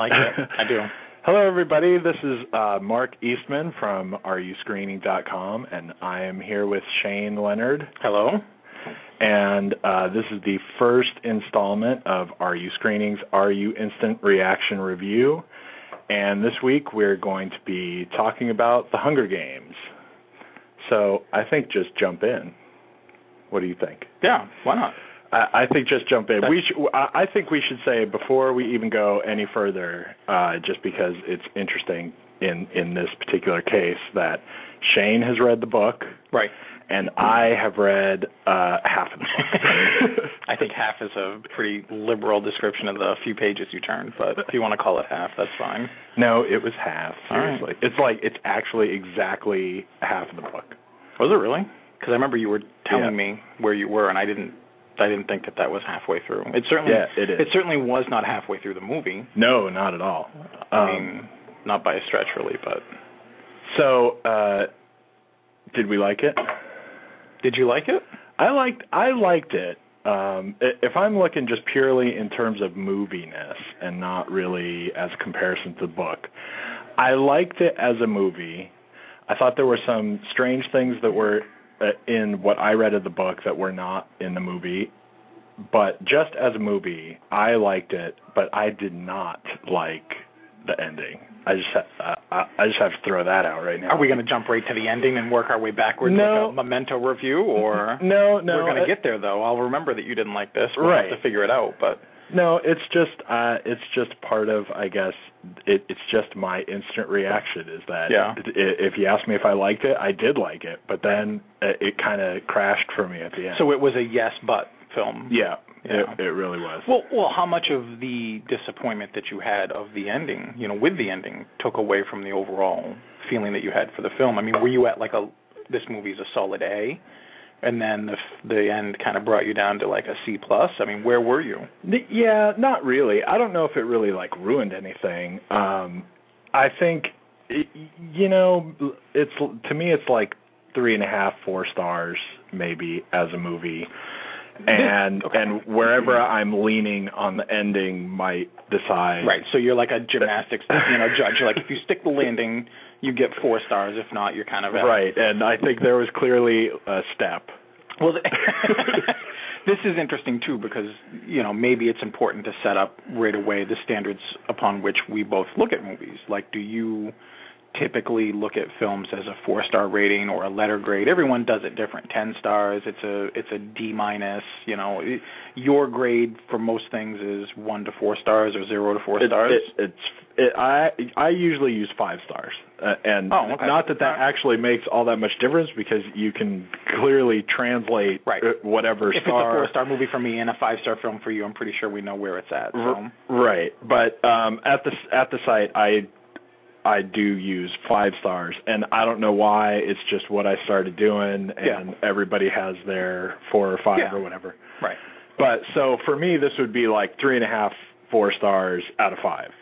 like it. I do. Hello, everybody. This is uh, Mark Eastman from RUScreening.com, and I am here with Shane Leonard. Hello. And uh, this is the first installment of RU Screening's RU Instant Reaction Review. And this week we're going to be talking about The Hunger Games. So I think just jump in. What do you think? Yeah, why not? I, I think just jump in. We should, I I think we should say before we even go any further, uh, just because it's interesting in in this particular case that Shane has read the book Right. and I have read uh, half of the book. I think half is a pretty liberal description of the few pages you turned, but if you want to call it half, that's fine. no, it was half. All right. Seriously, it's like it's actually exactly half of the book. Was it really? Because I remember you were telling Yeah. me where you were, and I didn't. I didn't think that that was halfway through. It certainly. Yeah, it is. It certainly was not halfway through the movie. No, not at all. I Um, mean, not by a stretch, really. But so, uh, did we like it? did you like it? I liked I liked it. Um, if I'm looking just purely in terms of moviness and not really as a comparison to the book, I liked it as a movie. I thought there were some strange things that were Uh, in what I read of the book that were not in the movie. But just as a movie, I liked it, but I did not like the ending. I just ha- uh, I, I just have to throw that out right now. Are we going to jump right to the ending and work our way backwards No. like a memento review, or No, no. we're going to uh, get there though? I'll remember that you didn't like this. We'll Right. have to figure it out, but No, it's just uh it's just part of I guess it it's just my instant reaction is that Yeah. i if you ask me if I liked it, I did like it, but then it, it kind of crashed for me at the end. so it was a yes but film. yeah, Yeah. It, it really was. Well, well, how much of the disappointment that you had of the ending, you know, with the ending, took away from the overall feeling that you had for the film? I mean, were you at like a this movie's a solid A, and then the the end kind of brought you down to like a C plus? I mean, where were you? Yeah, not really. I don't know if it really like ruined anything. Um I think you know it's to me it's like three and a half, four stars maybe as a movie. And Okay. and wherever I'm leaning on the ending might decide. Right. So you're like a gymnastics, you know, judge. You're like if you stick the landing, you get four stars. If not, you're kind of out. Right. And I think there was clearly a step. Well, th- this is interesting too because you know maybe it's important to set up right away the standards upon which we both look at movies. Like, do you typically look at films as a four star rating or a letter grade? Everyone does it different. Ten stars. It's a it's a D minus. You know, it, your grade for most things is one to four stars or zero to four stars. It, it's it, I I usually use five stars, uh, and Oh, okay. not that that actually makes all that much difference because you can clearly translate Right. uh, whatever if it's a star. four star movie for me and a five star film for you, I'm pretty sure we know where it's at. So. Right, but um, at the at the site, I I do use five stars, and I don't know why. It's just what I started doing, and Yeah. everybody has their four or five Yeah. or whatever. Right. But so for me, this would be like three and a half, four stars out of five.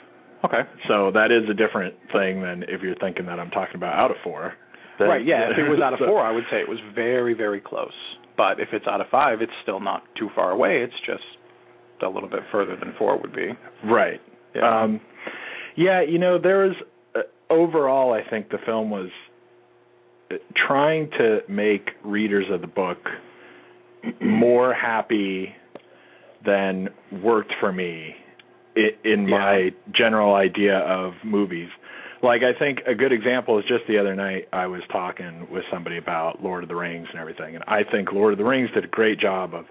Okay. So that is a different thing than if you're thinking that I'm talking about out of four. Then- right, yeah. If it was out of So- four, I would say it was very, very close. But if it's out of five, it's still not too far away. It's just a little bit further than four would be. Right. Yeah. Um, yeah, you know, there was uh, overall, I think the film was uh, trying to make readers of the book more happy than worked for me in Yeah. my general idea of movies. Like I think a good example is just the other night I was talking with somebody about Lord of the Rings and everything, and I think Lord of the Rings did a great job of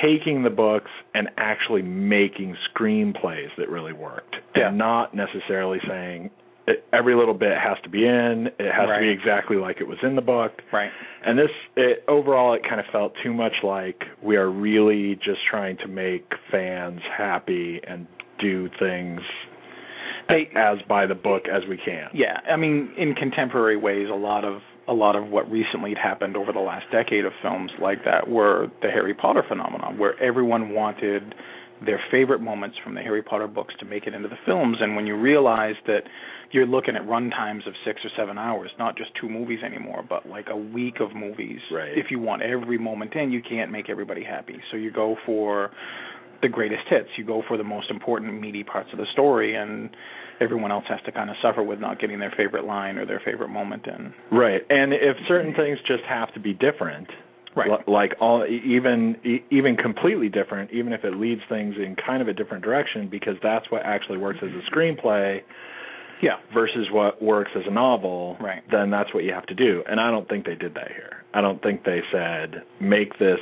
taking the books and actually making screenplays that really worked, Yeah. and not necessarily saying it, every little bit has to be in, it has to be exactly like it was in the book. Right. And this, it, overall, it kind of felt too much like we are really just trying to make fans happy and do things They- as by the book as we can. Yeah, I mean, in contemporary ways, a lot of a lot of what recently had happened over the last decade of films like that were the Harry Potter phenomenon, where everyone wanted their favorite moments from the Harry Potter books to make it into the films. And when you realize that you're looking at run times of six or seven hours, not just two movies anymore, but like a week of movies. Right. If you want every moment in, you can't make everybody happy. So you go for the greatest hits. You go for the most important meaty parts of the story and everyone else has to kind of suffer with not getting their favorite line or their favorite moment in. Right. And if certain things just have to be different, right. like all even even completely different, even if it leads things in kind of a different direction because that's what actually works as a screenplay. Yeah. Versus what works as a novel, right. then that's what you have to do. And I don't think they did that here. I don't think they said make this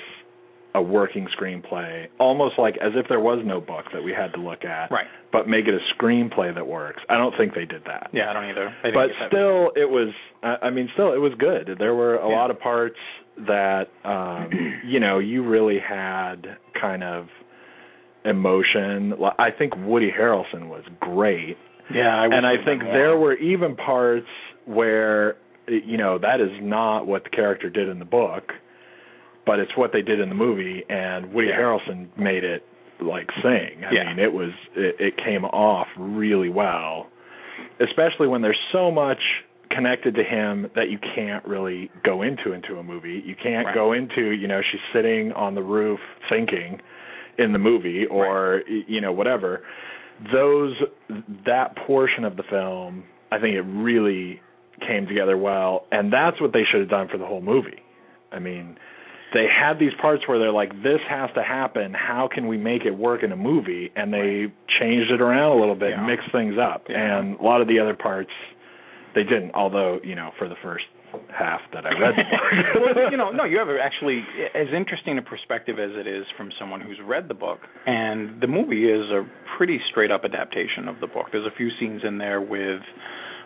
a working screenplay, almost like as if there was no book that we had to look at, right? But make it a screenplay that works. I don't think they did that. Yeah, I don't either. But still, it was. I mean, still, it was good. There were a yeah. lot of parts that, um, you know, you really had kind of emotion. I think Woody Harrelson was great. Yeah, I and I think there were even parts where, you know, that is not what the character did in the book but it's what they did in the movie, and Woody yeah. Harrelson made it like sing. I yeah. mean, it was it, it came off really well, especially when there's so much connected to him that you can't really go into into a movie. You can't right. go into, you know, she's sitting on the roof thinking in the movie or right. you know whatever. Those that portion of the film, I think it really came together well, and that's what they should have done for the whole movie. I mean, they had these parts where they're like, this has to happen. How can we make it work in a movie? And they changed it around a little bit, yeah. mixed things up. Yeah. And a lot of the other parts, they didn't. Although, you know, for the first half that I read the book. well, you know, no, you have actually as interesting a perspective as it is from someone who's read the book. And the movie is a pretty straight up adaptation of the book. There's a few scenes in there with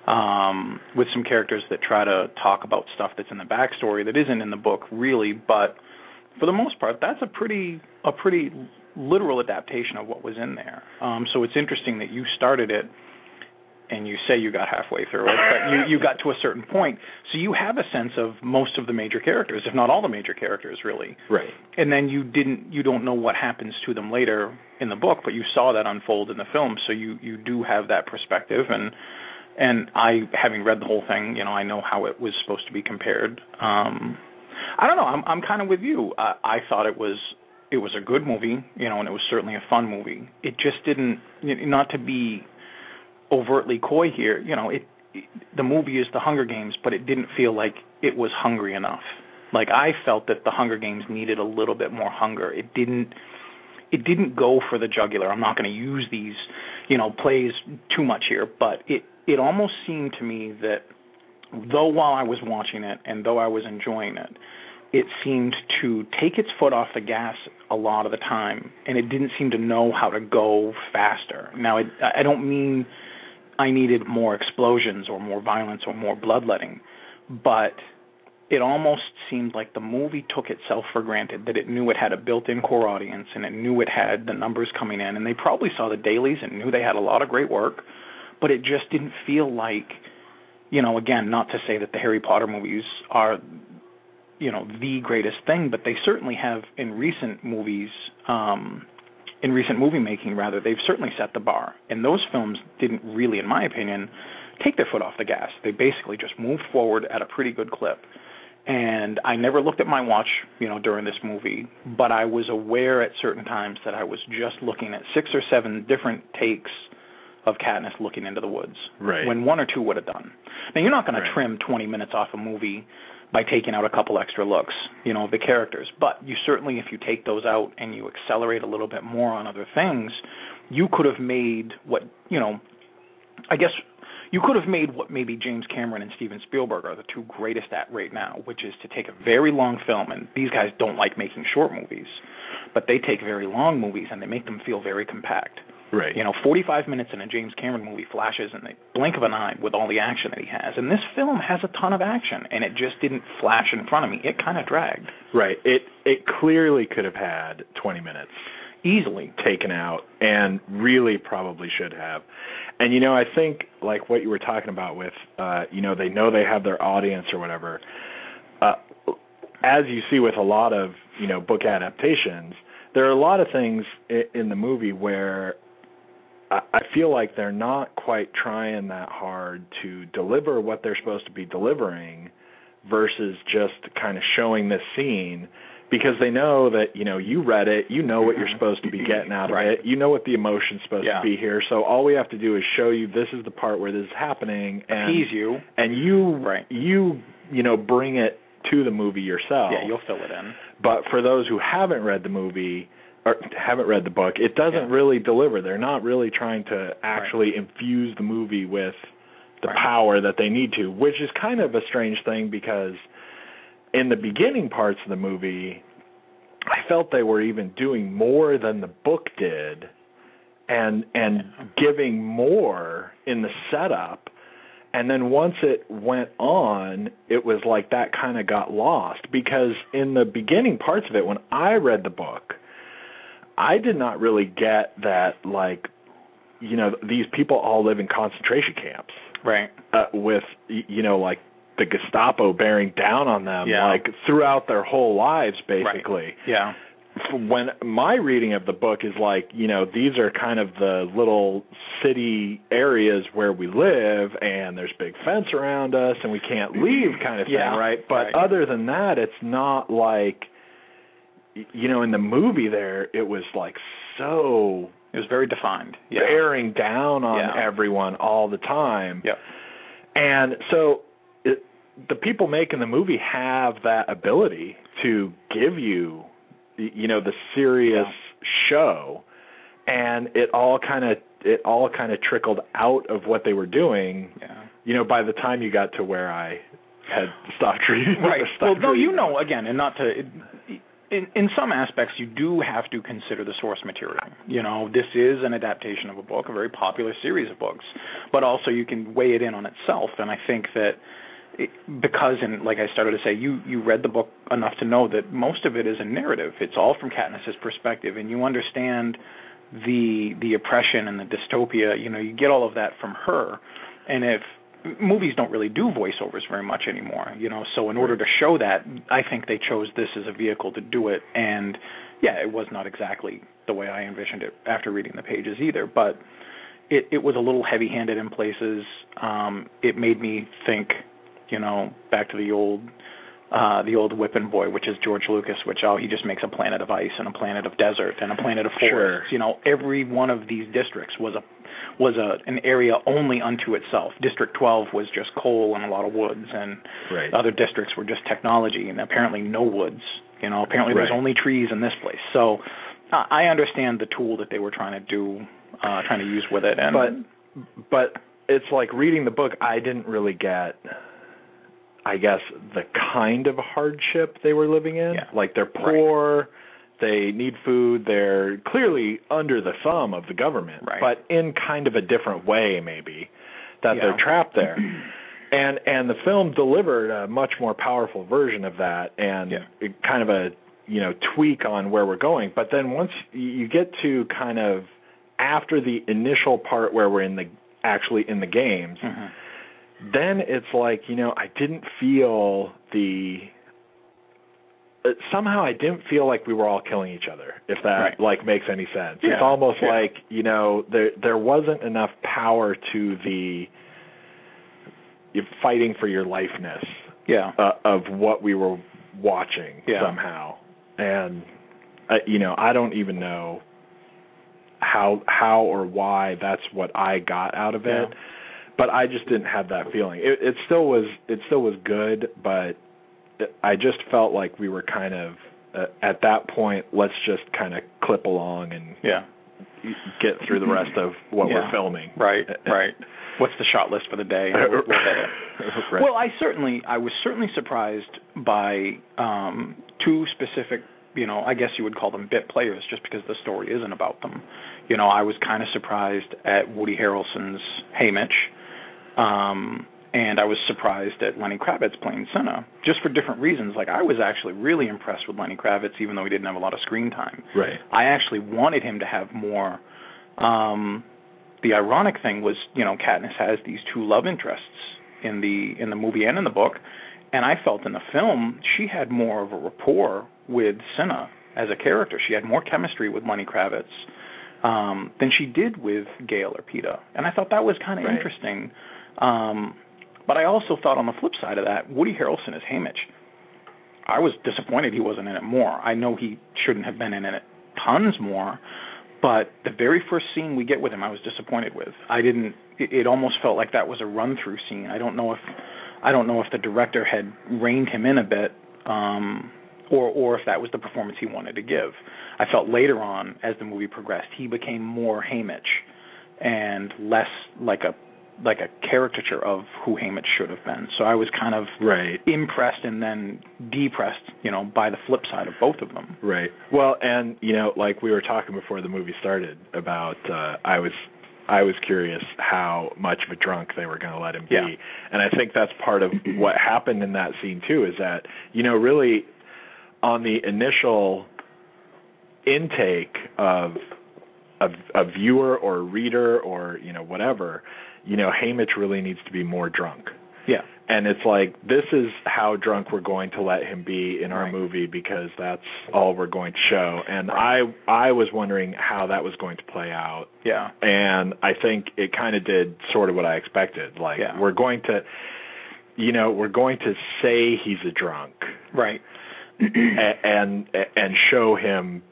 um, with some characters that try to talk about stuff that's in the backstory that isn't in the book really, but for the most part, that's a pretty a pretty literal adaptation of what was in there. Um, so it's interesting that you started it and you say you got halfway through it, but you you got to a certain point, so you have a sense of most of the major characters, if not all the major characters, really. Right. And then you didn't you don't know what happens to them later in the book, but you saw that unfold in the film, so you you do have that perspective and and I, having read the whole thing, you know, I know how it was supposed to be compared. Um, I don't know. I'm I'm kind of with you. I, I thought it was it was a good movie, you know, and it was certainly a fun movie. It just didn't, not to be overtly coy here, you know, it, the movie is The Hunger Games, but it didn't feel like it was hungry enough. Like I felt that The Hunger Games needed a little bit more hunger. It didn't it didn't go for the jugular. I'm not going to use these, you know, plays too much here, but it it almost seemed to me that though while I was watching it and though I was enjoying it, it seemed to take its foot off the gas a lot of the time, and it didn't seem to know how to go faster. Now, it, I don't mean I needed more explosions or more violence or more bloodletting, but it almost seemed like the movie took itself for granted that it knew it had a built-in core audience and it knew it had the numbers coming in, and they probably saw the dailies and knew they had a lot of great work but it just didn't feel like you know again not to say that the harry potter movies are you know the greatest thing but they certainly have in recent movies um in recent movie making rather they've certainly set the bar and those films didn't really in my opinion take their foot off the gas they basically just moved forward at a pretty good clip and I never looked at my watch, you know, during this movie, but I was aware at certain times that I was just looking at six or seven different takes of Katniss looking into the woods. Right. When one or two would have done. Now you're not going right. to trim 20 minutes off a movie by taking out a couple extra looks, you know, the characters. But you certainly, if you take those out and you accelerate a little bit more on other things, you could have made what you know. I guess you could have made what maybe James Cameron and Steven Spielberg are the two greatest at right now, which is to take a very long film, and these guys don't like making short movies, but they take very long movies and they make them feel very compact. Right. You know, 45 minutes in a James Cameron movie flashes in the blink of an eye with all the action that he has. And this film has a ton of action, and it just didn't flash in front of me. It kind of dragged. Right. It it clearly could have had 20 minutes easily taken out and really probably should have. And you know, I think like what you were talking about with uh, you know, they know they have their audience or whatever. Uh as you see with a lot of, you know, book adaptations, there are a lot of things in the movie where I feel like they're not quite trying that hard to deliver what they're supposed to be delivering, versus just kind of showing this scene because they know that you know you read it, you know what you're Mhm. supposed to be getting out of Right. it, you know what the emotion's supposed Yeah. to be here. So all we have to do is show you this is the part where this is happening, and Appease you. and you Right. you you know bring it to the movie yourself. Yeah, you'll fill it in. But for those who haven't read the movie or haven't read the book, it doesn't Yeah. really deliver. They're not really trying to actually infuse the movie with the Right. power that they need to, which is kind of a strange thing because in the beginning parts of the movie, I felt they were even doing more than the book did and and giving more in the setup and then once it went on it was like that kind of got lost because in the beginning parts of it when i read the book i did not really get that like you know these people all live in concentration camps Right. uh, with you know like the gestapo bearing down on them Yeah. like throughout their whole lives basically Yeah. when my reading of the book is like you know these are kind of the little city areas where we live and there's big fence around us and we can't leave kind of thing Yeah, right but right. other than that it's not like you know in the movie there it was like so It was very defined. Yeah. bearing down on Yeah. everyone all the time Yep. and so it, the people making the movie have that ability to give you you know the serious show and it all kind of it all kind of trickled out of what they were doing Yeah. you know by the time you got to where I had stopped reading Right. Well, no, you know, again, and not to. In in some aspects, you do have to consider the source material. You know, this is an adaptation of a book, a very popular series of books, but also you can weigh it in on itself. And I think that it, because, and like I started to say, you you read the book enough to know that most of it is a narrative. It's all from Katniss's perspective, and you understand the the oppression and the dystopia. You know, you get all of that from her, and if movies don't really do voiceovers very much anymore, you know. So in order to show that, I think they chose this as a vehicle to do it. And yeah, it was not exactly the way I envisioned it after reading the pages either, but it it was a little heavy-handed in places. Um it made me think, you know, back to the old uh the old whipping boy, which is George Lucas, which oh he just makes a planet of ice and a planet of desert and a planet of Sure. forests. You know, every one of these districts was a was a an area only unto itself. District 12 was just coal and a lot of woods, and right other districts were just technology, and apparently no woods. You know, apparently there's only trees in this place. So uh, I understand the tool that they were trying to do, uh trying to use with it, and but but it's like reading the book I didn't really get I guess the kind of hardship they were living in. Yeah. Like they're poor, they need food, they're clearly under the thumb of the government, Right. but in kind of a different way maybe that Yeah. they're trapped there. and and the film delivered a much more powerful version of that and Yeah. it kind of a you know tweak on where we're going but then once you get to kind of after the initial part where we're in the actually in the games Mhm. Then it's like you know I didn't feel the uh, somehow I didn't feel like we were all killing each other if that Right. like makes any sense Yeah, it's almost yeah. like you know there there wasn't enough power to the you fighting for your lifeness yeah, uh, of what we were watching Yeah. somehow and uh, you know I don't even know how how or why that's what I got out of it. But I just didn't have that feeling it it still was it still was good but I just felt like we were kind of uh, at that point let's just kind of clip along and yeah, get through the rest of what Yeah. we're filming right, right. What's the shot list for the day? We'll- we'll. Right. Well, I certainly, I was certainly surprised by um, two specific, you know, I guess you would call them bit players, just because the story isn't about them. You know, I was kind of surprised at Woody Harrelson's Haymitch, um, and I was surprised at Lenny Kravitz playing Cinna, just for different reasons. Like I was actually really impressed with Lenny Kravitz, even though he didn't have a lot of screen time. right I actually wanted him to have more. Um, the ironic thing was, you know, Katniss has these two love interests in the in the movie and in the book, and I felt in the film she had more of a rapport with Cinna as a character. She had more chemistry with Lenny Kravitz um, than she did with Gale or Peeta, and I thought that was kind of Right. interesting. Um, But I also thought on the flip side of that, Woody Harrelson is Haymitch. I was disappointed he wasn't in it more. I know he shouldn't have been in it tons more, but the very first scene we get with him, I was disappointed with. I didn't. It, it almost felt like that was a run-through scene. I don't know if, I don't know if the director had reined him in a bit, um, or or if that was the performance he wanted to give. I felt later on, as the movie progressed, he became more Haymitch and less like a like a caricature of who Haymitch should have been. So I was kind of right impressed and then depressed, you know, by the flip side of both of them. Right. Well, and you know, like we were talking before the movie started about uh I was I was curious how much of a drunk they were going to let him be. And I think that's part of what happened in that scene too is that, you know, really on the initial intake of a, a viewer or a reader or, you know, whatever, you know, Haymitch really needs to be more drunk. Yeah. And it's like this is how drunk we're going to let him be in our Right. movie because that's all we're going to show. And I I was wondering how that was going to play out Yeah. and I think it kind of did sort of what I expected. Like Yeah. we're going to, you know, we're going to say he's a drunk Right. and and show him,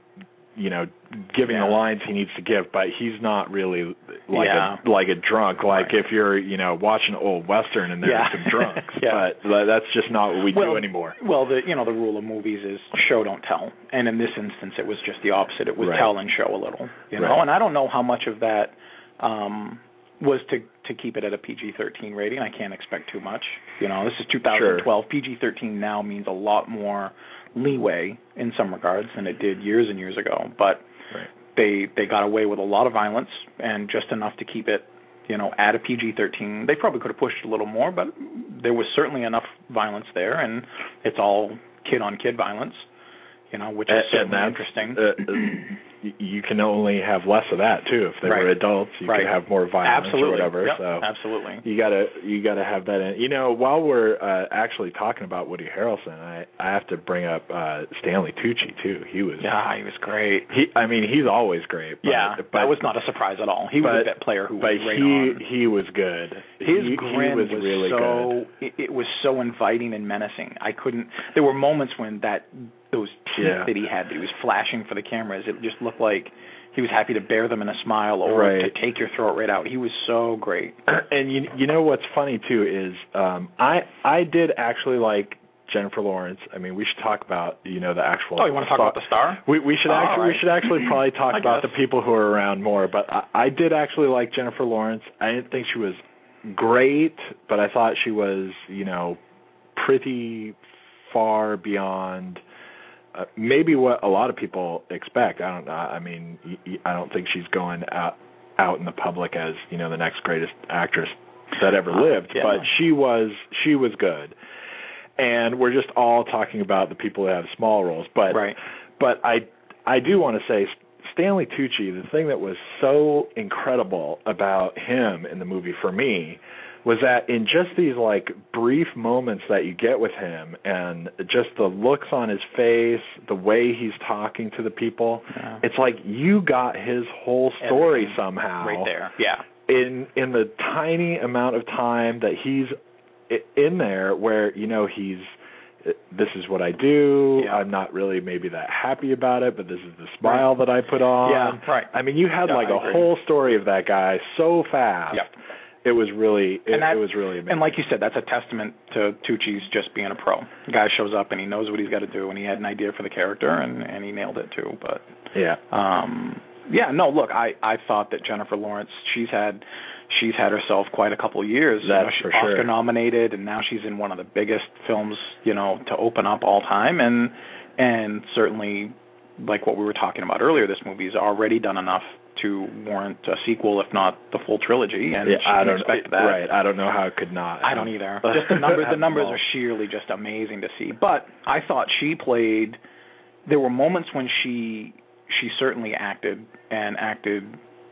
you know, giving Yeah. the lines he needs to give, but he's not really like Yeah. a like a drunk. Like Right. if you're, you know, watching an old western and there's Yeah. some drunks, but tha- that's just not what we Well, do anymore. Well, the you know the rule of movies is show don't tell, and in this instance it was just the opposite. It was Right. tell and show a little, you know. Right. And I don't know how much of that um was to to keep it at a PG-13 rating. I can't expect too much. You know, this is 2012. PG-13 now means a lot more leeway in some regards than it did years and years ago. But Right. they they got away with a lot of violence and just enough to keep it you know at a PG-13 they probably could have pushed a little more but there was certainly enough violence there and it's all kid on kid violence you know which is And- certainly and interesting uh, uh, you can only have less of that too. If they Right. were adults, you Right. could have more violence absolutely or whatever. Yep, so absolutely you gotta you gotta have that in. You know, while we're uh, actually talking about Woody Harrelson, I I have to bring up uh, Stanley Tucci too. He was yeah he was great he. I mean, he's always great. But, yeah but, that was not a surprise at all he was but- that player who But was right he on he was good. his he, grin he was, really good. so it, it was so inviting and menacing. I couldn't. There were moments when that those teeth Yeah. that he had that he was flashing for the cameras. It just looked like he was happy to bear them in a smile or Right. to take your throat right out. He was so great. and you you know what's funny too is um I I did actually like Jennifer Lawrence. I mean, we should talk about you know the actual. Oh, you want to talk about the star? We we should Oh, actually all right. we should actually probably talk about guess. the people who are around more. But I, I did actually like Jennifer Lawrence. I didn't think she was great, but I thought she was you know pretty far beyond uh, maybe what a lot of people expect. I don't know. I mean, I don't think she's going out out in the public as you know the next greatest actress that ever lived, Yeah. but she was she was good. And we're just all talking about the people who have small roles, but right. but I I do want to say Stanley Tucci. The thing that was so incredible about him in the movie for me was that in just these like brief moments that you get with him and just the looks on his face, the way he's talking to the people, Yeah. it's like you got his whole story Everything somehow right there. Yeah. in in the tiny amount of time that he's in there where you know he's uh, this is what I do. Yeah. I'm not really maybe that happy about it, but this is the smile that I put on. Yeah, right. I mean, you had Yeah, like I a agree. whole story of that guy so fast. Yep. It was really it, that- it was really amazing. And like you said, that's a testament to Tucci's just being a pro. The guy shows up and he knows what he's got to do, and he had an idea for the character, and and he nailed it too. But yeah. um yeah, no, look, I I thought that Jennifer Lawrence, she's had she's had herself quite a couple of years. You That's know, she's for sure. Oscar nominated, and now she's in one of the biggest films, you know, to open up all time, and and certainly like what we were talking about earlier, this movie's already done enough to warrant a sequel, if not the full trilogy, and yeah, I don't expect that. Right. I don't know how it could not. I don't either. Just the numbers. The numbers are sheerly just amazing to see. But I thought she played. There were moments when she she certainly acted and acted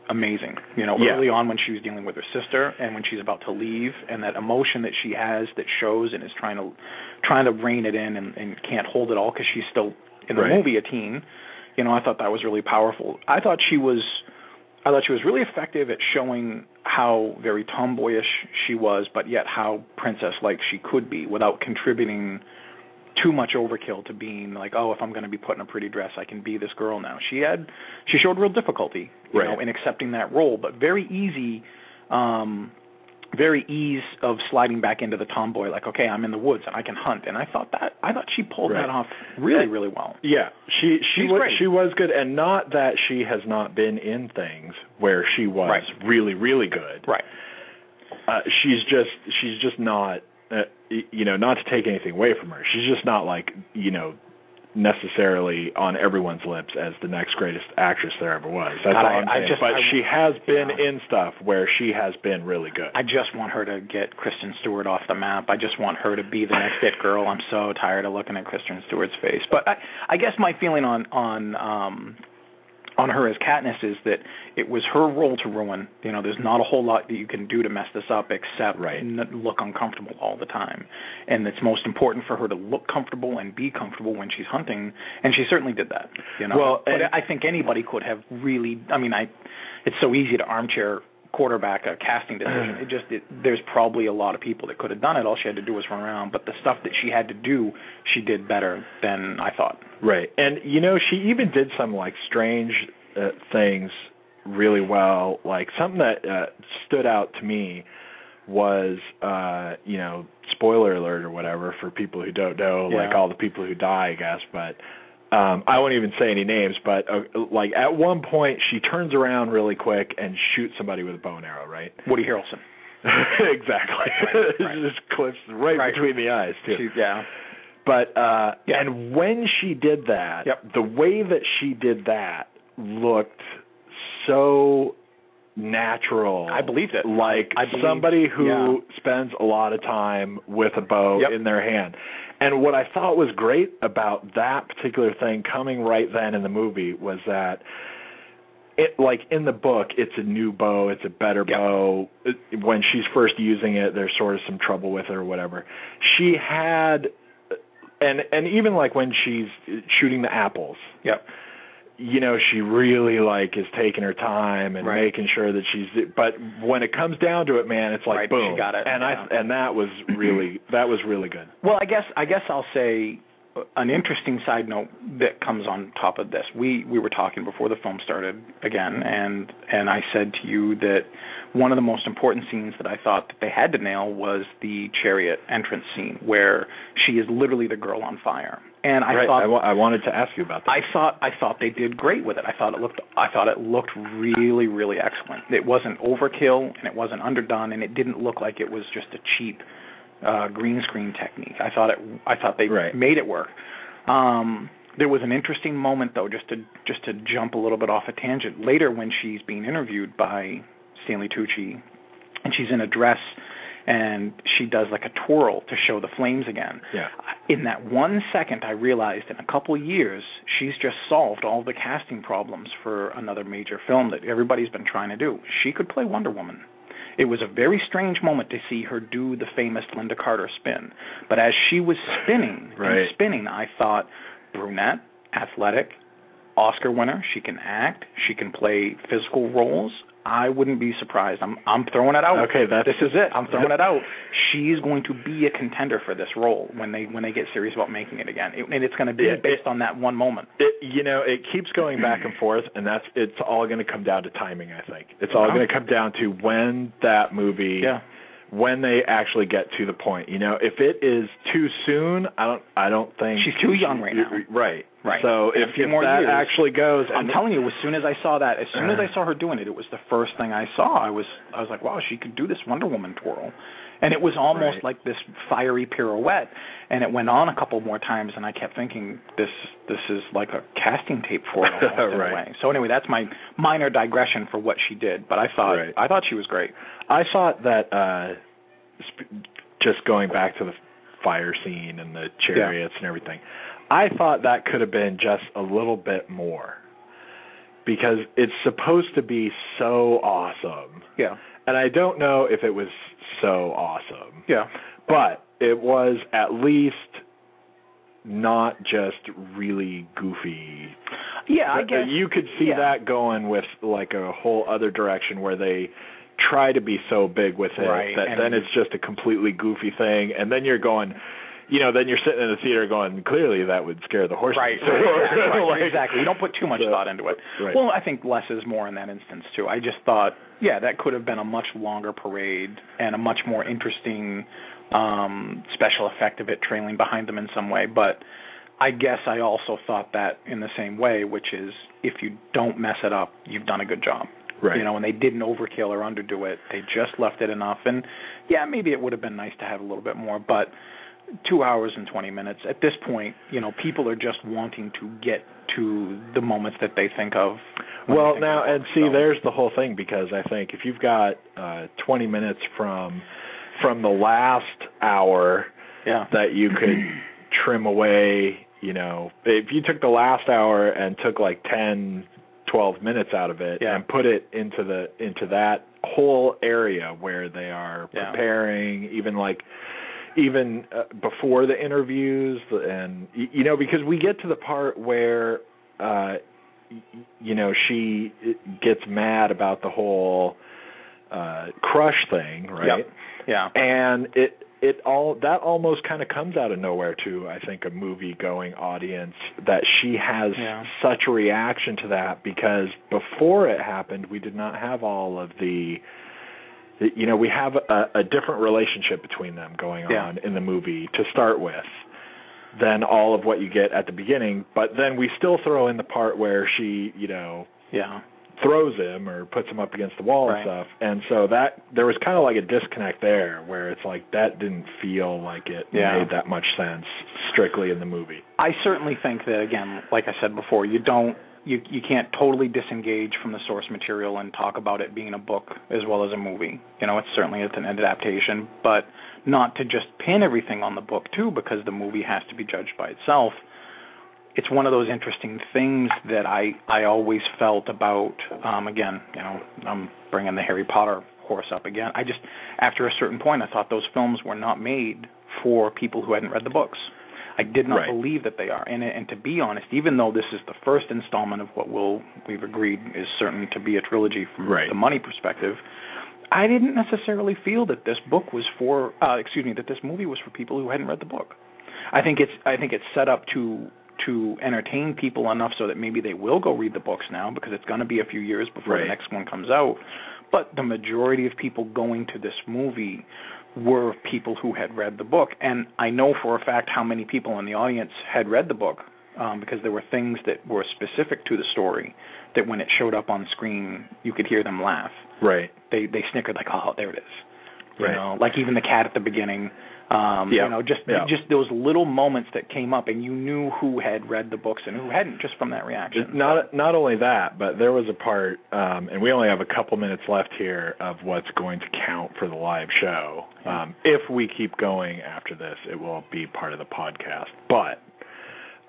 amazing. You know, Yeah. early on when she was dealing with her sister and when she's about to leave, and that emotion that she has that shows and is trying to trying to rein it in and, and can't hold it all because she's still in the Right. movie a teen. You know, I thought that was really powerful. I thought she was. I thought she was really effective at showing how very tomboyish she was, but yet how princess-like she could be without contributing too much overkill to being like, oh, if I'm going to be put in a pretty dress, I can be this girl now. She had, she showed real difficulty, you Right. know, in accepting that role, but very easy, um, very ease of sliding back into the tomboy. Like, okay, I'm in the woods and I can hunt, and I thought that, I thought she pulled Right. that off really, really well. Yeah, she she She's was great. she was good, and not that she has not been in things where she was Right. really really good. Right. Uh, she's just she's just not uh, you know not to take anything away from her. She's just not like you know necessarily on everyone's lips as the next greatest actress there ever was. That's God, all I- I'm I saying. just- but I- she has been yeah. in stuff where she has been really good. I just want her to get Kristen Stewart off the map. I just want her to be the next it girl. I'm so tired of looking at Kristen Stewart's face. But I, I guess my feeling on on um on her as Katniss is that it was her role to ruin. You know, there's not a whole lot that you can do to mess this up except Right. n- look uncomfortable all the time. And it's most important for her to look comfortable and be comfortable when she's hunting, and she certainly did that. You know, Well, but I think anybody could have really. I mean, I. It's so easy to armchair quarterback a casting decision. It just it, there's probably a lot of people that could have done it. All she had to do was run around. But the stuff that she had to do, she did better than I thought. Right. And you know, she even did some like strange uh, things really well. Like something that uh, stood out to me was uh, you know, spoiler alert or whatever for people who don't know, like all the people who die, I guess, but um I won't even say any names, but uh, like at one point she turns around really quick and shoots somebody with a bow and arrow, right? Woody Harrelson. exactly. Right, right. Just clips right, Right. between the eyes too. She, yeah. But uh Yeah. and when she did that, Yep. the way that she did that looked so natural. I believe it. Like I believe- somebody who yeah. spends a lot of time with a bow Yep. in their hand. And what I thought was great about that particular thing coming right then in the movie was that it like in the book it's a new bow it's a better Yep. bow when she's first using it there's sort of some trouble with it or whatever she had and and even like when she's shooting the apples Yep. You know she really like is taking her time and Right. making sure that she's but when it comes down to it man it's like Right, she boom got it, and yeah. i and that was really that was really good Well, I guess I guess I'll say an interesting side note that comes on top of this. We we were talking before the film started again, and and I said to you that one of the most important scenes that I thought that they had to nail was the chariot entrance scene where she is literally the girl on fire. And I right thought I, wa- I wanted to ask you about that I thought I thought they did great with it. I thought it looked I thought it looked really really excellent. It wasn't overkill and it wasn't underdone and it didn't look like it was just a cheap uh green screen technique. I thought it I thought they Right. made it work. Um there was an interesting moment though just to just to jump a little bit off a tangent. Later when she's being interviewed by Stanley Tucci and she's in a dress and she does like a twirl to show the flames again yeah in that one second, I realized in a couple years, she's just solved all the casting problems for another major film that everybody's been trying to do. She could play Wonder Woman. It was a very strange moment to see her do the famous Lynda Carter spin. But as she was spinning Right. and spinning, I thought, brunette, athletic, Oscar winner. She can act. She can play physical roles. I wouldn't be surprised. I'm I'm throwing it out. Okay, that's- this is it. I'm throwing it out. She's going to be a contender for this role when they when they get serious about making it again. It, and it's going to be Yeah, based on that one moment. it you know it keeps going back and forth and that's it's all going to come down to timing i think it's all Wow. going to come down to when that movie Yeah. When they actually get to the point you know if it is too soon i don't i don't think She's too young right now. right Right. so In a if, if more that years- actually goes I'm telling you, as soon as I saw that, as soon as I uh-huh. saw her doing it, it was the first thing I saw. I was I was like, wow, she could do this Wonder Woman twirl, and it was almost Right. like this fiery pirouette, and it went on a couple more times, and I kept thinking this this is like a casting tape for it Right. So anyway, that's my minor digression for what she did, but I thought Right. I thought she was great. I thought that uh sp- just going back to the fire scene and the chariots and everything. I thought that could have been just a little bit more. Because it's supposed to be so awesome. Yeah, And I don't know if it was so awesome, yeah, but it was at least not just really goofy yeah. I guess you could see yeah. that going with like a whole other direction where they try to be so big with it Right, that and- then it's just a completely goofy thing, and then you're going. You know, then you're sitting in the theater going, clearly that would scare the horse. Right, right, exactly, right, Like- exactly. You don't put too much So- thought into it. Right. Well, I think less is more in that instance too. I just thought, yeah, that could have been a much longer parade and a much more interesting um special effect of it trailing behind them in some way. But I guess I also thought that in the same way, which is if you don't mess it up, you've done a good job. Right. You know, and they didn't overkill or underdo it. They just left it enough. And yeah, maybe it would have been nice to have a little bit more, but two hours and 20 minutes. At this point, you know, people are just wanting to get to the moments that they think of. Well, think now of and see, so. there's the whole thing because I think if you've got uh 20 minutes from from the last hour yeah, that you could trim away, you know, if you took the last hour and took like 10 12 minutes out of it Yeah. and put it into the into that whole area where they are Yeah. preparing even like even uh, before the interviews and you know because we get to the part where uh you know she gets mad about the whole uh crush thing right Yep. yeah, and it it all that almost kind of comes out of nowhere to I think a movie going audience that she has Yeah. such a reaction to that because before it happened we did not have all of the you know we have a, a different relationship between them going Yeah. on in the movie to start with than all of what you get at the beginning but then we still throw in the part where she you know yeah, throws him or puts him up against the wall Right. and stuff. And so that there was kind of like a disconnect there where it's like that didn't feel like it Yeah. made that much sense strictly in the movie. I certainly think that again, like I said before, you don't you you can't totally disengage from the source material and talk about it being a book as well as a movie. You know, it's certainly it's an adaptation, but not to just pin everything on the book too because the movie has to be judged by itself. It's one of those interesting things that I I always felt about um again, you know, I'm bringing the Harry Potter horse up again. I just after a certain point I thought those films were not made for people who hadn't read the books. I did not Right. believe that they are. And and to be honest, even though this is the first installment of what we'll we've agreed is certain to be a trilogy from Right. the money perspective, I didn't necessarily feel that this book was for uh excuse me, that this movie was for people who hadn't read the book. I think it's I think it's set up to to entertain people enough so that maybe they will go read the books now because it's going to be a few years before the next one comes out. But the majority of people going to this movie were people who had read the book, and I know for a fact how many people in the audience had read the book um, because there were things that were specific to the story that when it showed up on screen, you could hear them laugh. Right. They they snickered like, "Oh, there it is." You Right. know, like even the cat at the beginning. Um, Yeah. You know, just Yeah. just those little moments that came up, and you knew who had read the books and who hadn't, just from that reaction. Not not only that, but there was a part, um, and we only have a couple minutes left here of what's going to count for the live show. Um, if we keep going after this, it will be part of the podcast. But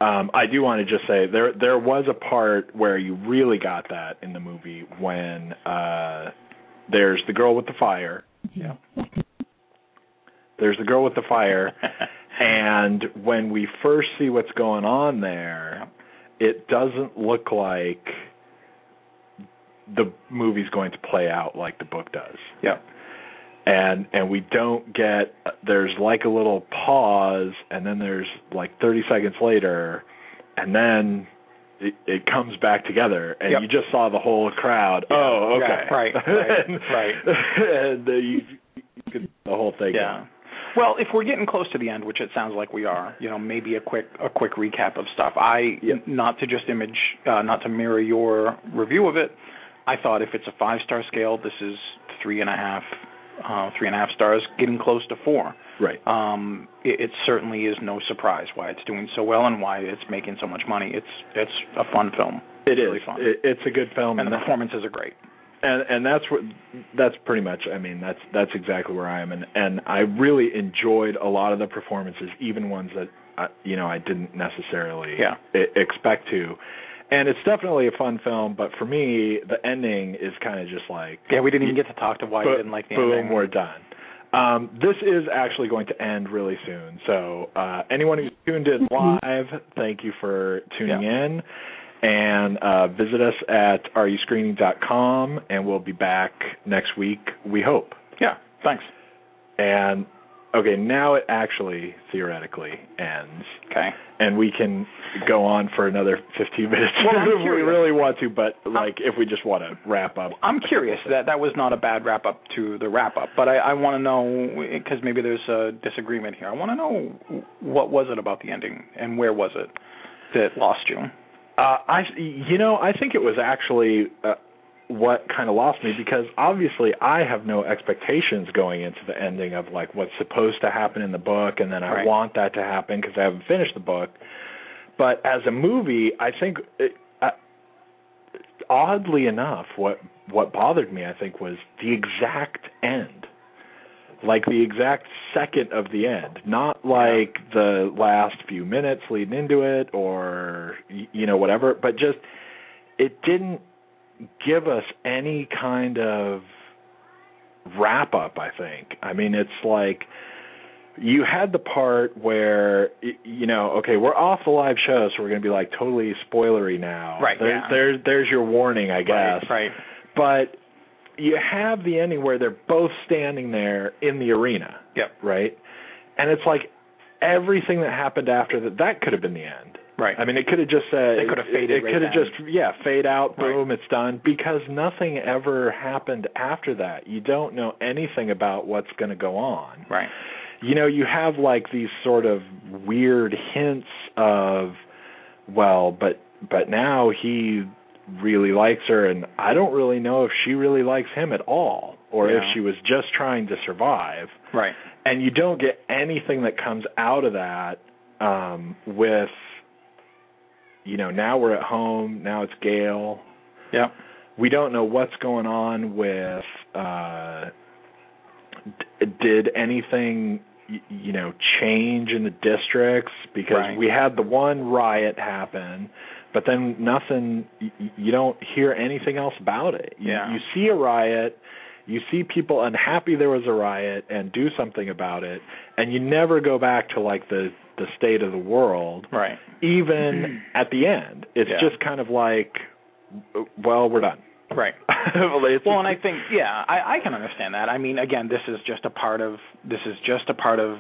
um, I do want to just say there there was a part where you really got that in the movie when uh, there's the girl with the fire. yeah. There's the girl with the fire, and when we first see what's going on there, it doesn't look like the movie's going to play out like the book does. yeah. And and we don't get there's like a little pause and then there's like 30 seconds later and then it, it comes back together and Yep. you just saw the whole crowd. Yeah, Oh, yeah, okay. right, right, and, right. And uh, you, you could the whole thing. Yeah. Well, if we're getting close to the end, which it sounds like we are, you know, maybe a quick a quick recap of stuff. I Yeah. not to just image, uh, not to mirror your review of it. I thought if it's a five star scale, this is three and a half, uh, three and a half stars, getting close to four. Right. Um, it, it certainly is no surprise why it's doing so well and why it's making so much money. It's it's a fun film. It is. really fun. It, it's a good film, and the performances are great. And and that's what that's pretty much i mean that's that's exactly where i am and and i really enjoyed a lot of the performances even ones that I, you know i didn't necessarily Yeah. expect to and it's definitely a fun film but for me the ending is kind of just like Yeah, we didn't even get to talk to why you didn't like the boom ending. we're done um, this is actually going to end really soon. So uh, anyone who's tuned in live, thank you for tuning in. And uh, visit us at areyouscreening.com, and we'll be back next week. We hope. Yeah. Thanks. And okay, now it actually theoretically ends. Okay. And we can go on for another 15 minutes well, if we really want to, but like I'm, if we just want to wrap up. I'm curious that that was not a bad wrap up to the wrap up, but I, I want to know because maybe there's a disagreement here. I want to know what was it about the ending and where was it that lost you? Uh, I, you know, I think it was actually uh, what kind of lost me because obviously I have no expectations going into the ending of like what's supposed to happen in the book, and then I right. want that to happen because I haven't finished the book. But as a movie, I think, it, uh, oddly enough, what what bothered me, I think, was the exact end, like the exact second of the end, not like the last few minutes leading into it or you know whatever, but just it didn't give us any kind of wrap up i think. I mean it's like you had the part where you know okay we're off the live show so we're going to be like totally spoilery now. Right there, yeah. there's there's your warning i guess. right, right. But you have the ending where they're both standing there in the arena yep right and it's like everything that happened after that that could have been the end Right. I mean, it could have just said it could have faded. It, it right could have just yeah, fade out. Boom, right. it's done. Because nothing ever happened after that. You don't know anything about what's going to go on. Right. You know, you have like these sort of weird hints of, well, but but now he really likes her, and I don't really know if she really likes him at all, or yeah. if she was just trying to survive. Right. And you don't get anything that comes out of that um, with you know, now we're at home. Now it's Gale. Yeah. We don't know what's going on with. uh d- Did anything, you know, change in the districts? Because right. we had the one riot happen, but then nothing. You don't hear anything else about it. You, yeah. You see a riot. You see people unhappy there was a riot and do something about it, and you never go back to like the the state of the world. Right. Even at the end, it's yeah. just kind of like, well, we're done. Right. well, and I think yeah, I, I can understand that. I mean, again, this is just a part of this is just a part of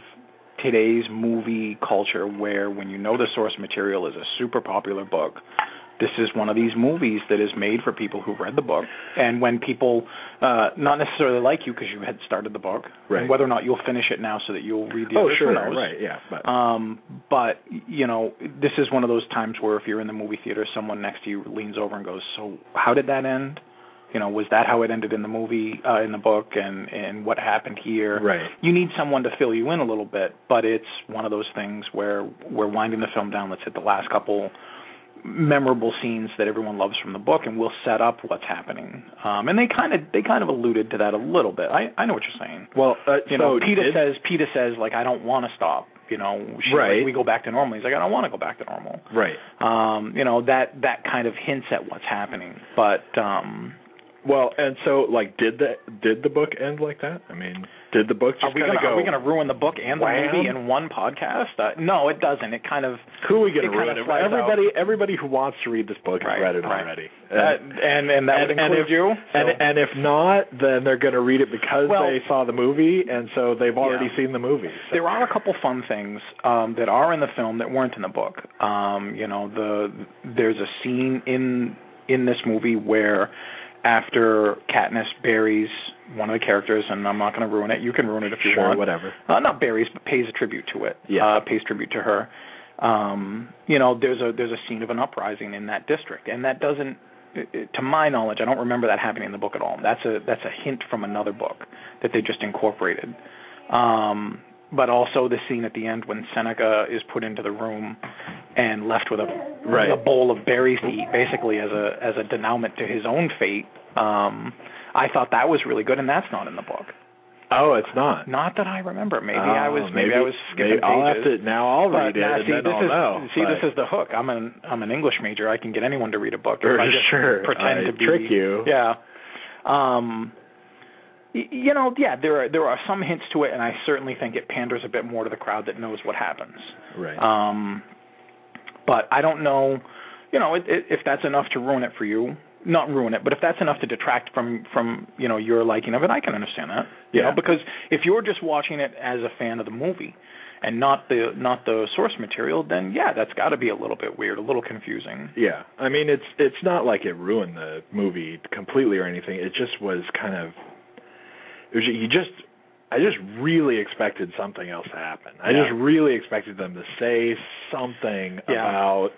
today's movie culture where when you know the source material is a super popular book, this is one of these movies that is made for people who've read the book and when people uh not necessarily like you because you had started the book right. and whether or not you'll finish it now so that you'll read the oh others, sure knows. right yeah but um but you know this is one of those times where if you're in the movie theater someone next to you leans over and goes so how did that end you know was that how it ended in the movie uh in the book and and what happened here? Right. You need someone to fill you in a little bit but it's one of those things where we're winding the film down. Let's hit the last couple memorable scenes that everyone loves from the book and we'll set up what's happening. Um and they kind of they kind of alluded to that a little bit. I i know what you're saying. Well uh, you so know Peeta did, says Peeta says like i don't want to stop you know she, right. like, we go back to normal? He's like i don't want to go back to normal. Right. Um you know that that kind of hints at what's happening but um well and so like did the did the book end like that i mean did the book just gonna, gonna go, are we going to ruin the book and the movie in one podcast? Uh, no, it doesn't. It kind of who are we going to ruin it? Everybody, everybody who wants to read this book Right, has read it right. already. That, and and that and, would and if, you. So. And and if not, then they're going to read it because Well- they saw the movie, and so they've already Yeah. seen the movie. So. There are a couple fun things um, that are in the film that weren't in the book. Um, you know, the there's a scene in in this movie where after Katniss buries one of the characters, and I'm not going to ruin it. You can ruin it if you sure, want. whatever. Uh, not buries, but pays a tribute to it. Yeah. Uh, pays tribute to her. Um, you know, there's a there's a scene of an uprising in that district, and that doesn't, to my knowledge, I don't remember that happening in the book at all. That's a that's a hint from another book that they just incorporated. Um, but also the scene at the end when Seneca is put into the room and left with a Right. a bowl of berries to eat, basically as a as a denouement to his own fate. Um, I thought that was really good, and that's not in the book. Oh, it's not. Not that I remember. Maybe Oh, I was maybe, I was skipping maybe I'll pages. have to now. I'll But read it now, and see, then this I'll is, know. See, but- this is the hook. I'm an I'm an English major. I can get anyone to read a book. If I just sure. Pretend I to be trick you. Yeah. Um. y- You know, yeah, there are there are some hints to it, and I certainly think it panders a bit more to the crowd that knows what happens. right. Um, but I don't know. you know, it, it, if that's enough to ruin it for you, not ruin it, but if that's enough to detract from from you know your liking of it, I can understand that. You Yeah. know, because if you're just watching it as a fan of the movie and not the not the source material, then yeah, that's got to be a little bit weird, a little confusing. Yeah, I mean it's it's not like it ruined the movie completely or anything. It just was kind of it was you just I just really expected something else to happen. I Yeah. just really expected them to say something Yeah. about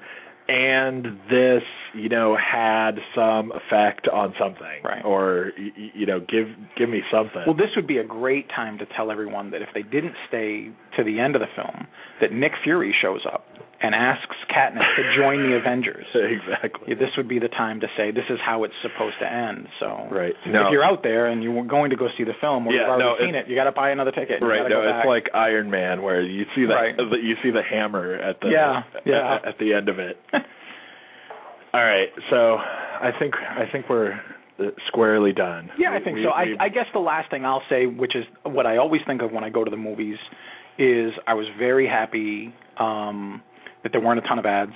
and this you know had some effect on something Right. or you know give give me something. Well, this would be a great time to tell everyone that if they didn't stay to the end of the film, that Nick Fury shows up and asks Katniss to join the Avengers. exactly. This would be the time to say this is how it's supposed to end. So Right. if you're out there and you're going to go see the film or Yeah, you've already no, seen it, you got to buy another ticket. Right. No, it's like Iron Man, where you see the, Right. you see the hammer at the Yeah, yeah. At, at the end of it. All right. So I think I think we're uh, squarely done. Yeah, I think We- so. I, I guess the last thing I'll say, which is what I always think of when I go to the movies, is I was very happy um, that there weren't a ton of ads,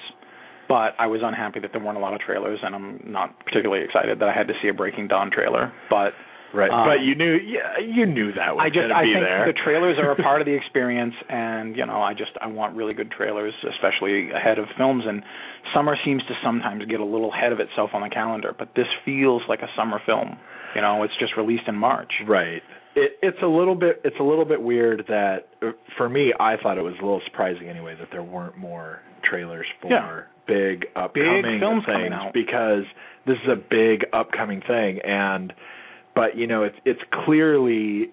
but I was unhappy that there weren't a lot of trailers, and I'm not particularly excited that I had to see a Breaking Dawn trailer. But right. um, but you knew yeah you knew that was I just going to I be think there. the trailers are a part of the experience, and you know I just I want really good trailers, especially ahead of films. And summer seems to sometimes get a little ahead of itself on the calendar, but this feels like a summer film. You know, it's just released in March. Right. It, it's a little bit it's a little bit weird that uh, for me I thought it was a little surprising anyway that there weren't more trailers for Yeah. big upcoming films things coming out. because this is a big upcoming thing and but you know it's it's clearly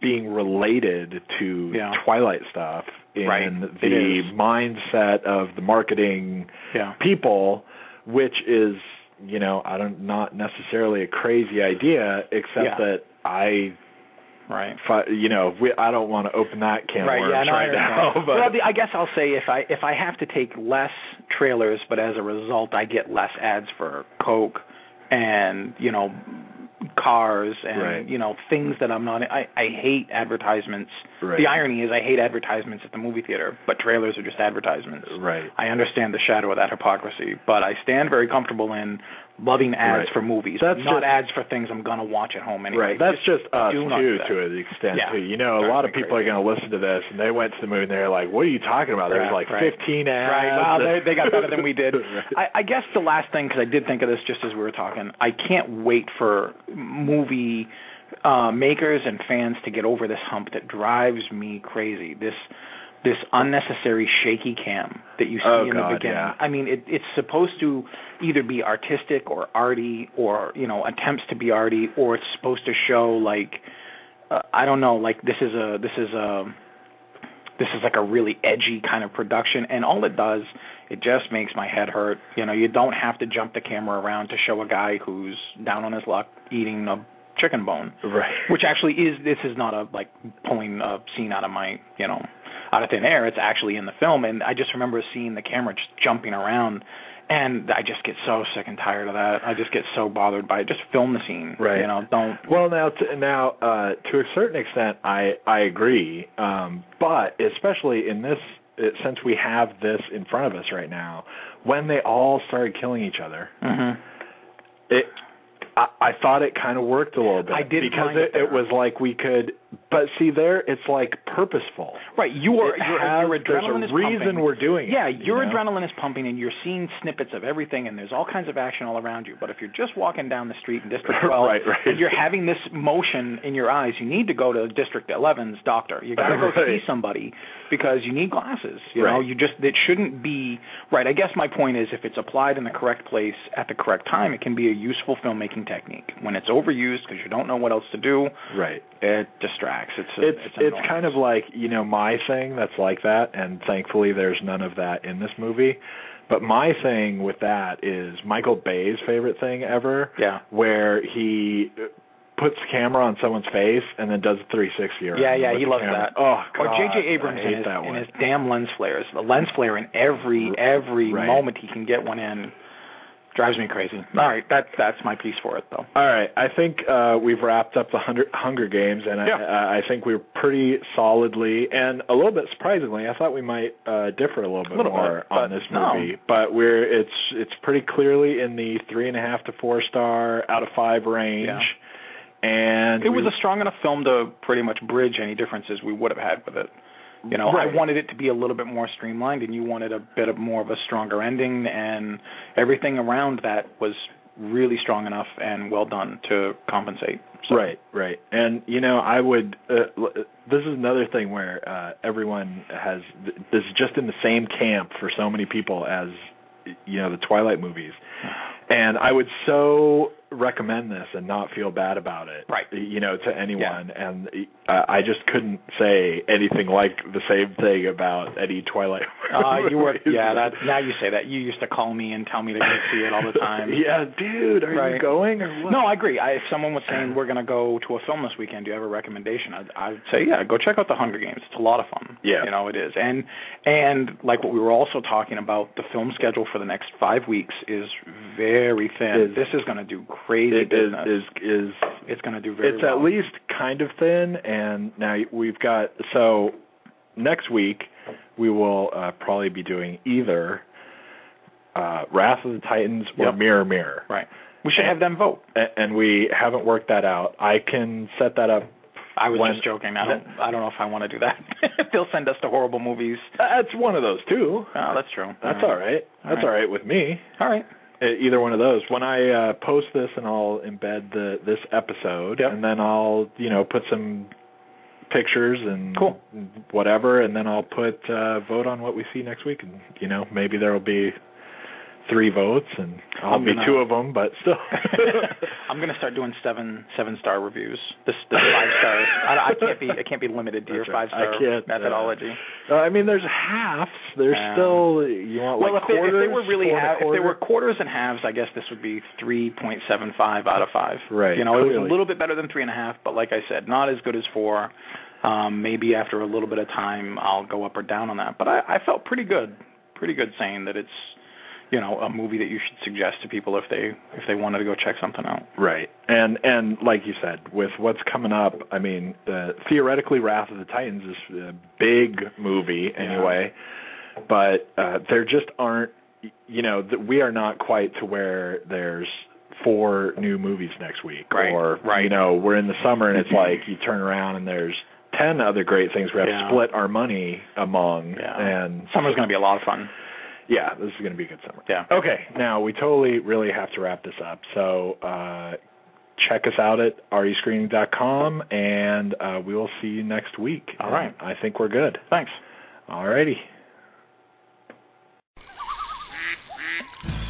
being related to Yeah. Twilight stuff in Right. The mindset of the marketing Yeah. people, which is you know I don't not necessarily a crazy idea, except Yeah. that I, Right. you know, we, I don't want to open that can Right. of worms Yeah. No, right now. But well, I guess I'll say if I if I have to take less trailers, but as a result I get less ads for Coke and you know cars and Right. you know things that I'm not. I I hate advertisements. Right. The irony is I hate advertisements at the movie theater, but trailers are just advertisements. right, I understand the shadow of that hypocrisy, but I stand very comfortable in loving ads Right. for movies, That's not just- ads for things I'm gonna watch at home anyway. right. That's just us do too, that. to an extent Yeah. too. You know, a lot of people crazy. are going to listen to this, and they went to the movie and they're like, "What are you talking about?" There's Right, like right. 15 ads. Right. Well, they they got better than we did. I, I guess the last thing, because I did think of this just as we were talking, I can't wait for movie uh, makers and fans to get over this hump that drives me crazy. This this unnecessary shaky cam that you see Oh, in the beginning. yeah. I mean, it, it's supposed to either be artistic or arty, or you know, attempts to be arty, or it's supposed to show like uh, I don't know, like this is a this is a this is like a really edgy kind of production and all it does it just makes my head hurt you know you don't have to jump the camera around to show a guy who's down on his luck eating a chicken bone right. which actually is this is not a like pulling a scene out of my you know out of thin air it's actually in the film and i just remember seeing the camera just jumping around and i just get so sick and tired of that i just get so bothered by it just film the scene Right. you know don't Well, now, to, now, uh, to a certain extent, I I agree. Um, but especially in this, uh, since we have this in front of us right now, when they all started killing each other, mhm it I, I thought it kind of worked a little bit I did because it, it it was like we could, but see there, it's like purposeful. right your It your, has- your adrenaline there's is a reason pumping. we're doing it. Yeah, you your know? adrenaline is pumping and you're seeing snippets of everything and there's all kinds of action all around you. But if you're just walking down the street in District 12 Right, right. and you're having this motion in your eyes, you need to go to District 11's doctor. You got to go Right. see somebody because you need glasses. You know, you just it shouldn't be right. I guess my point is if it's applied in the correct place at the correct time, it can be a useful filmmaking technique. When it's overused because you don't know what else to do, Right. it It's a, it's it's, it's kind of like you know my thing that's like that and thankfully there's none of that in this movie but my thing with that is michael bay's favorite thing ever yeah. where he puts the camera on someone's face and then does a 360 around Yeah, yeah, he loves camera. that. oh God, Or J.J. Abrams in his, that in his damn lens flares. The lens flare in every every Right. moment he can get one in. Drives me crazy. All right, that's that's my piece for it though. All right, I think uh, we've wrapped up the Hunger, Hunger Games, and Yeah. I, I think we're pretty solidly and a little bit surprisingly. I thought we might uh, differ a little bit Little more bit, on this no. movie, but we're it's it's pretty clearly in the three and a half to four star out of five range. Yeah. And It was a strong enough film to pretty much bridge any differences we would have had with it. You know, Right. I wanted it to be a little bit more streamlined, and you wanted a bit of more of a stronger ending, and everything around that was really strong enough and well done to compensate. So, Right, right. And you know, I would uh, l- this is another thing where uh everyone has this is just in the same camp for so many people as you know, the Twilight movies. And I would so recommend this and not feel bad about it. Right. You know, to anyone and uh, I just couldn't say anything like the same thing about any Twilight Uh, you were, yeah. That now you say that. You used to call me and tell me to go see it all the time. yeah, dude, are Right. you going or what? No, I agree. I, if someone was saying we're going to go to a film this weekend, do you have a recommendation? I'd, I'd say, yeah, go check out The Hunger Games. It's a lot of fun. Yeah. you know it is. And and like what we were also talking about, the film schedule for the next five weeks is very thin. Is- this is going to do crazy it is business. is is it's going to do very it's well. at least kind of thin and now we've got so next week we will uh probably be doing either uh wrath of the titans or Yep. mirror mirror right. We should have them vote. And we haven't worked that out i can set that up I was When- just joking. I don't. I don't know if I want to do that. They'll send us to horrible movies. that's one of those too Oh, that's true. that's all all right that's right. all right with me All right. Uh, either one of those when i uh post this and i'll embed the this episode Yep. and then i'll you know put some pictures and Cool. whatever and then i'll put uh vote on what we see next week and you know maybe there'll be three votes and i'll I'm be gonna- two of them but still I'm gonna start doing seven seven star reviews. This this five stars. I, I can't be I can't be limited to your That's right. five star uh, methodology. Uh, i mean there's halves there's Um, still you want well, like if, they, if they were really four and a half, if they were quarters and halves, I guess this would be three point seven five out of five. Right, You know, it was a little bit better than three and a half, but like I said, not as good as four. Um, maybe after a little bit of time, I'll go up or down on that. But I, I felt pretty good, pretty good saying that it's, you know, a movie that you should suggest to people if they if they wanted to go check something out. Right. And and like you said, with what's coming up, I mean, uh, theoretically Wrath of the Titans is a big movie anyway, but uh there just aren't you know, th- we are not quite to where there's four new movies next week Right, or right. you know, we're in the summer and it's like you turn around and there's 10 other great things we have Yeah. to split our money among Yeah. and Summer's going to be a lot of fun. Yeah, this is going to be a good summer. Yeah. Okay, now we totally really have to wrap this up. So uh, check us out at rescreening.com, and uh, we will see you next week. All right. I think we're good. Thanks. All righty.